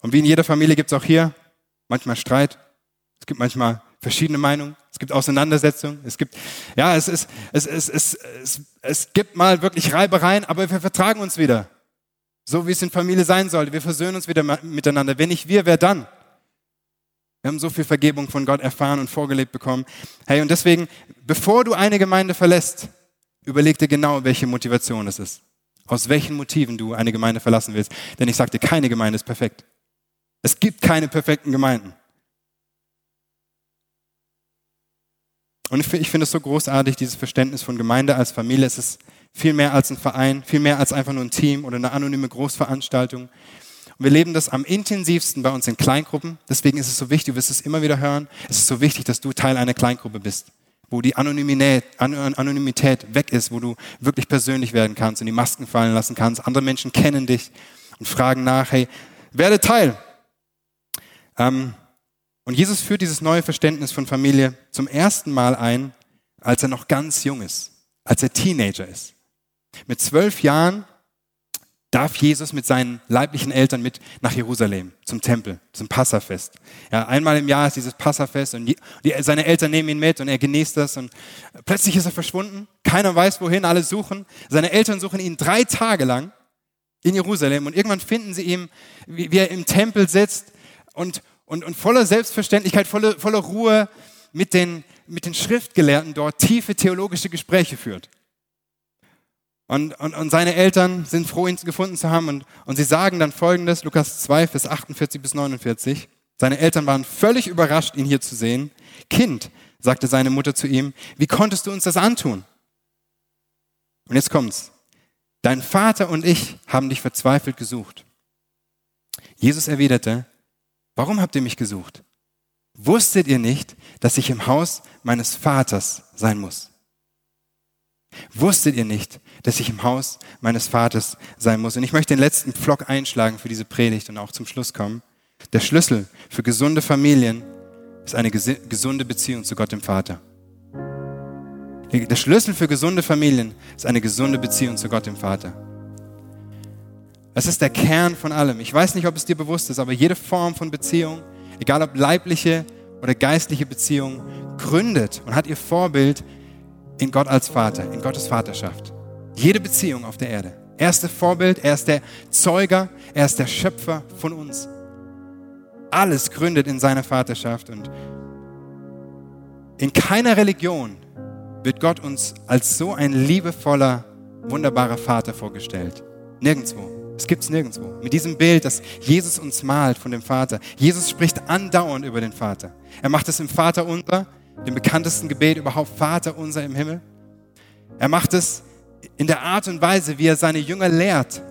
Und wie in jeder Familie gibt es auch hier manchmal Streit. Es gibt manchmal verschiedene Meinungen, es gibt Auseinandersetzungen, es gibt, ja, es, ist, es, es, es, es, es gibt mal wirklich Reibereien, aber wir vertragen uns wieder. So wie es in Familie sein sollte. Wir versöhnen uns wieder miteinander. Wenn nicht wir, wer dann? Wir haben so viel Vergebung von Gott erfahren und vorgelebt bekommen. Hey, und deswegen, bevor du eine Gemeinde verlässt, überleg dir genau, welche Motivation es ist. Aus welchen Motiven du eine Gemeinde verlassen willst. Denn ich sagte, keine Gemeinde ist perfekt. Es gibt keine perfekten Gemeinden. Und ich, finde es so großartig, dieses Verständnis von Gemeinde als Familie. Es ist viel mehr als ein Verein, viel mehr als einfach nur ein Team oder eine anonyme Großveranstaltung. Und wir leben das am intensivsten bei uns in Kleingruppen. Deswegen ist es so wichtig, du wirst es immer wieder hören, es ist so wichtig, dass du Teil einer Kleingruppe bist, wo die Anonymität, Anonymität weg ist, wo du wirklich persönlich werden kannst und die Masken fallen lassen kannst. Andere Menschen kennen dich und fragen nach, hey, werde Teil. Ähm, und Jesus führt dieses neue Verständnis von Familie zum ersten Mal ein, als er noch ganz jung ist, als er Teenager ist. Mit zwölf Jahren darf Jesus mit seinen leiblichen Eltern mit nach Jerusalem, zum Tempel, zum Passafest. Ja, einmal im Jahr ist dieses Passafest und die, seine Eltern nehmen ihn mit und er genießt das und plötzlich ist er verschwunden. Keiner weiß wohin, alle suchen. Seine Eltern suchen ihn drei Tage lang in Jerusalem und irgendwann finden sie ihn, wie, wie er im Tempel sitzt und, und, und voller Selbstverständlichkeit, voller, voller Ruhe mit den, mit den Schriftgelehrten dort tiefe theologische Gespräche führt. Und, und, und seine Eltern sind froh, ihn gefunden zu haben. Und, und sie sagen dann folgendes, Lukas 2, Vers 48 bis 49. Seine Eltern waren völlig überrascht, ihn hier zu sehen. Kind, sagte seine Mutter zu ihm, wie konntest du uns das antun? Und jetzt kommt's. Dein Vater und ich haben dich verzweifelt gesucht. Jesus erwiderte, Warum habt ihr mich gesucht? Wusstet ihr nicht, dass ich im Haus meines Vaters sein muss? Wusstet ihr nicht, dass ich im Haus meines Vaters sein muss? Und ich möchte den letzten Pflock einschlagen für diese Predigt und auch zum Schluss kommen. Der Schlüssel für gesunde Familien ist eine gesunde Beziehung zu Gott dem Vater. Der Schlüssel für gesunde Familien ist eine gesunde Beziehung zu Gott dem Vater. Es ist der Kern von allem. Ich weiß nicht, ob es dir bewusst ist, aber jede Form von Beziehung, egal ob leibliche oder geistliche Beziehung, gründet und hat ihr Vorbild in Gott als Vater, in Gottes Vaterschaft. Jede Beziehung auf der Erde. Er ist das Vorbild, er ist der Zeuger, er ist der Schöpfer von uns. Alles gründet in seiner Vaterschaft und in keiner Religion wird Gott uns als so ein liebevoller, wunderbarer Vater vorgestellt. Nirgendwo. Es gibt es nirgendwo. Mit diesem Bild, das Jesus uns malt von dem Vater. Jesus spricht andauernd über den Vater. Er macht es im Vater unser, dem bekanntesten Gebet überhaupt, Vater unser im Himmel. Er macht es in der Art und Weise, wie er seine Jünger lehrt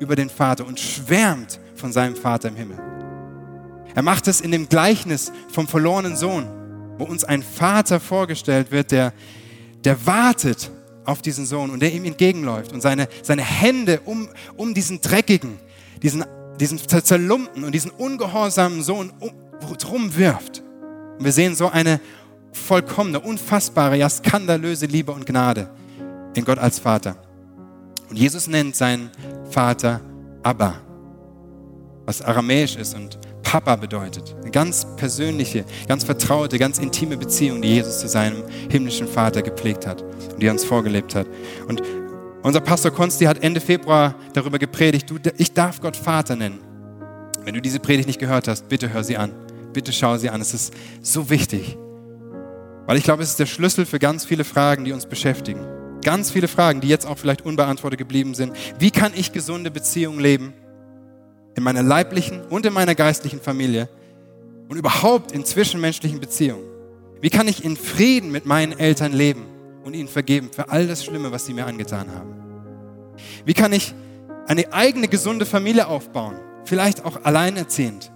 über den Vater und schwärmt von seinem Vater im Himmel. Er macht es in dem Gleichnis vom verlorenen Sohn, wo uns ein Vater vorgestellt wird, der, der wartet auf diesen Sohn und der ihm entgegenläuft und seine, seine Hände um, um diesen dreckigen, diesen, diesen zerlumpten und diesen ungehorsamen Sohn um, drum wirft. Und wir sehen so eine vollkommene, unfassbare, ja skandalöse Liebe und Gnade in Gott als Vater. Und Jesus nennt seinen Vater Abba, was aramäisch ist und Papa bedeutet. Eine ganz persönliche, ganz vertraute, ganz intime Beziehung, die Jesus zu seinem himmlischen Vater gepflegt hat und die er uns vorgelebt hat. Und unser Pastor Konsti hat Ende Februar darüber gepredigt, du, ich darf Gott Vater nennen. Wenn du diese Predigt nicht gehört hast, bitte hör sie an. Bitte schau sie an. Es ist so wichtig. Weil ich glaube, es ist der Schlüssel für ganz viele Fragen, die uns beschäftigen. Ganz viele Fragen, die jetzt auch vielleicht unbeantwortet geblieben sind. Wie kann ich gesunde Beziehungen leben? In meiner leiblichen und in meiner geistlichen Familie und überhaupt in zwischenmenschlichen Beziehungen. Wie kann ich in Frieden mit meinen Eltern leben und ihnen vergeben für all das Schlimme, was sie mir angetan haben? Wie kann ich eine eigene gesunde Familie aufbauen? Vielleicht auch alleinerziehend.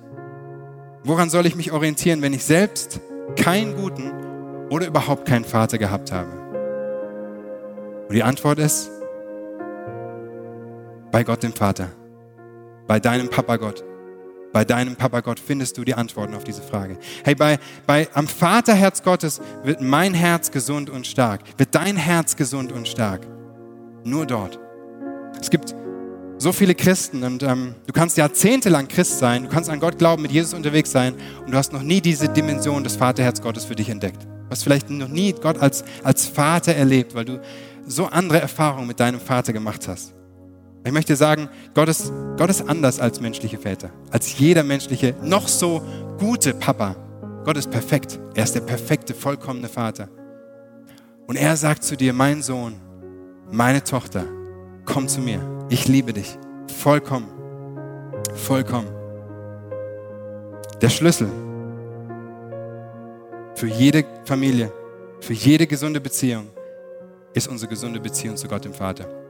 Woran soll ich mich orientieren, wenn ich selbst keinen guten oder überhaupt keinen Vater gehabt habe? Und die Antwort ist, bei Gott dem Vater, bei deinem Papa Gott. Bei deinem Papa Gott findest du die Antworten auf diese Frage. Hey, bei, bei, am Vaterherz Gottes wird mein Herz gesund und stark. Wird dein Herz gesund und stark. Nur dort. Es gibt so viele Christen und ähm, du kannst jahrzehntelang Christ sein, du kannst an Gott glauben, mit Jesus unterwegs sein und du hast noch nie diese Dimension des Vaterherz Gottes für dich entdeckt. Du hast vielleicht noch nie Gott als, als Vater erlebt, weil du so andere Erfahrungen mit deinem Vater gemacht hast. Ich möchte sagen, Gott ist, Gott ist anders als menschliche Väter, als jeder menschliche, noch so gute Papa. Gott ist perfekt. Er ist der perfekte, vollkommene Vater. Und er sagt zu dir, mein Sohn, meine Tochter, komm zu mir. Ich liebe dich. Vollkommen. Vollkommen. Der Schlüssel für jede Familie, für jede gesunde Beziehung ist unsere gesunde Beziehung zu Gott dem Vater.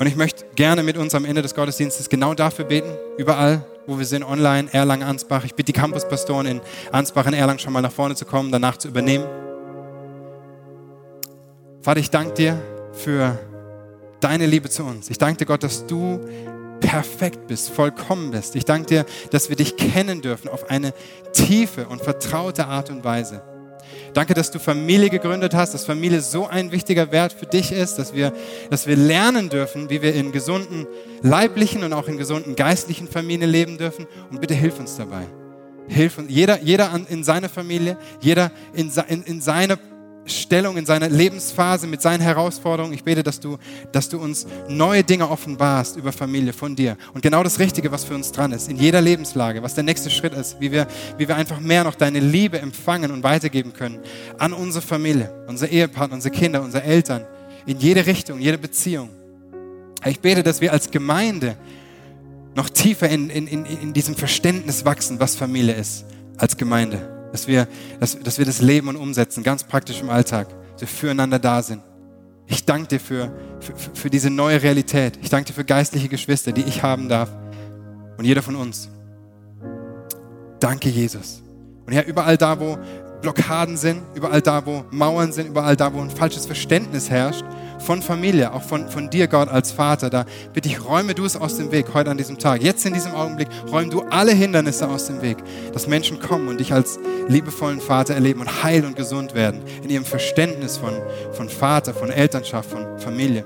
Und ich möchte gerne mit uns am Ende des Gottesdienstes genau dafür beten, überall, wo wir sind, online, Erlangen, Ansbach. Ich bitte die Campuspastoren in Ansbach und Erlangen schon mal nach vorne zu kommen, danach zu übernehmen. Vater, ich danke dir für deine Liebe zu uns. Ich danke dir, Gott, dass du perfekt bist, vollkommen bist. Ich danke dir, dass wir dich kennen dürfen auf eine tiefe und vertraute Art und Weise. Danke, dass du Familie gegründet hast, dass Familie so ein wichtiger Wert für dich ist, dass wir, dass wir lernen dürfen, wie wir in gesunden leiblichen und auch in gesunden geistlichen Familien leben dürfen. Und bitte hilf uns dabei. Hilf uns, jeder, jeder in seiner Familie, jeder in, in, in seiner Stellung, in seiner Lebensphase, mit seinen Herausforderungen. Ich bete, dass du, dass du uns neue Dinge offenbarst über Familie von dir. Und genau das Richtige, was für uns dran ist, in jeder Lebenslage, was der nächste Schritt ist, wie wir, wie wir einfach mehr noch deine Liebe empfangen und weitergeben können an unsere Familie, unsere Ehepartner, unsere Kinder, unsere Eltern, in jede Richtung, jede Beziehung. Ich bete, dass wir als Gemeinde noch tiefer in, in, in, in diesem Verständnis wachsen, was Familie ist, als Gemeinde dass wir, dass, dass wir das leben und umsetzen, ganz praktisch im Alltag, dass wir füreinander da sind. Ich danke dir für, für, für diese neue Realität. Ich danke dir für geistliche Geschwister, die ich haben darf. Und jeder von uns. Danke, Jesus. Und ja, überall da, wo Blockaden sind, überall da, wo Mauern sind, überall da, wo ein falsches Verständnis herrscht von Familie, auch von, von dir, Gott, als Vater, da bitte ich, räume du es aus dem Weg heute an diesem Tag. Jetzt in diesem Augenblick, räume du alle Hindernisse aus dem Weg, dass Menschen kommen und dich als liebevollen Vater erleben und heil und gesund werden in ihrem Verständnis von, von Vater, von Elternschaft, von Familie.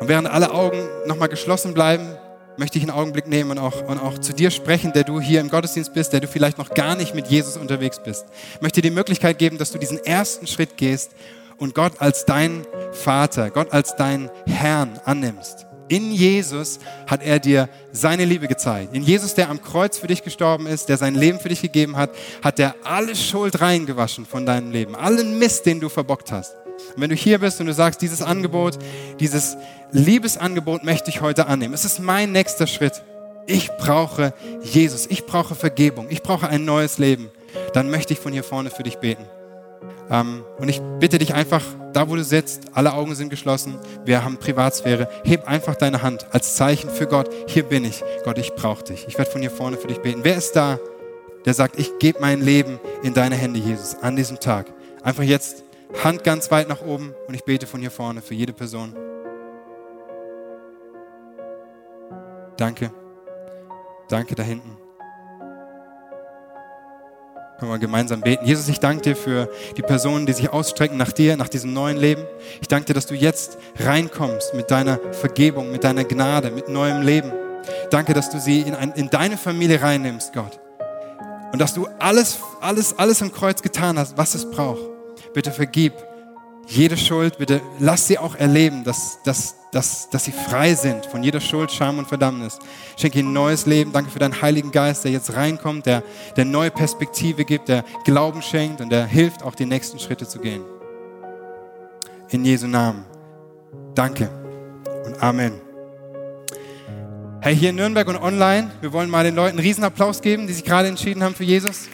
Und während alle Augen nochmal geschlossen bleiben, möchte ich einen Augenblick nehmen und auch, und auch zu dir sprechen, der du hier im Gottesdienst bist, der du vielleicht noch gar nicht mit Jesus unterwegs bist. Ich möchte dir die Möglichkeit geben, dass du diesen ersten Schritt gehst und Gott als dein Vater, Gott als dein Herrn annimmst. In Jesus hat er dir seine Liebe gezeigt. In Jesus, der am Kreuz für dich gestorben ist, der sein Leben für dich gegeben hat, hat er alle Schuld reingewaschen von deinem Leben, allen Mist, den du verbockt hast. Und wenn du hier bist und du sagst, dieses Angebot, dieses Liebesangebot möchte ich heute annehmen. Es ist mein nächster Schritt. Ich brauche Jesus. Ich brauche Vergebung. Ich brauche ein neues Leben. Dann möchte ich von hier vorne für dich beten. Ähm, und ich bitte dich einfach, da wo du sitzt, alle Augen sind geschlossen, wir haben Privatsphäre, heb einfach deine Hand als Zeichen für Gott. Hier bin ich. Gott, ich brauche dich. Ich werde von hier vorne für dich beten. Wer ist da, der sagt, ich gebe mein Leben in deine Hände, Jesus, an diesem Tag? Einfach jetzt Hand ganz weit nach oben und ich bete von hier vorne für jede Person. Danke. Danke da hinten. Können wir gemeinsam beten. Jesus, ich danke dir für die Personen, die sich ausstrecken nach dir, nach diesem neuen Leben. Ich danke dir, dass du jetzt reinkommst mit deiner Vergebung, mit deiner Gnade, mit neuem Leben. Danke, dass du sie in, ein, in deine Familie reinnimmst, Gott. Und dass du alles, alles, alles am Kreuz getan hast, was es braucht. Bitte vergib jede Schuld, bitte lass sie auch erleben, dass, dass, dass, dass sie frei sind von jeder Schuld, Scham und Verdammnis. Schenke ihnen neues Leben. Danke für deinen Heiligen Geist, der jetzt reinkommt, der, der neue Perspektive gibt, der Glauben schenkt und der hilft, auch die nächsten Schritte zu gehen. In Jesu Namen. Danke und Amen. Hey, hier in Nürnberg und online, wir wollen mal den Leuten einen Riesenapplaus geben, die sich gerade entschieden haben für Jesus.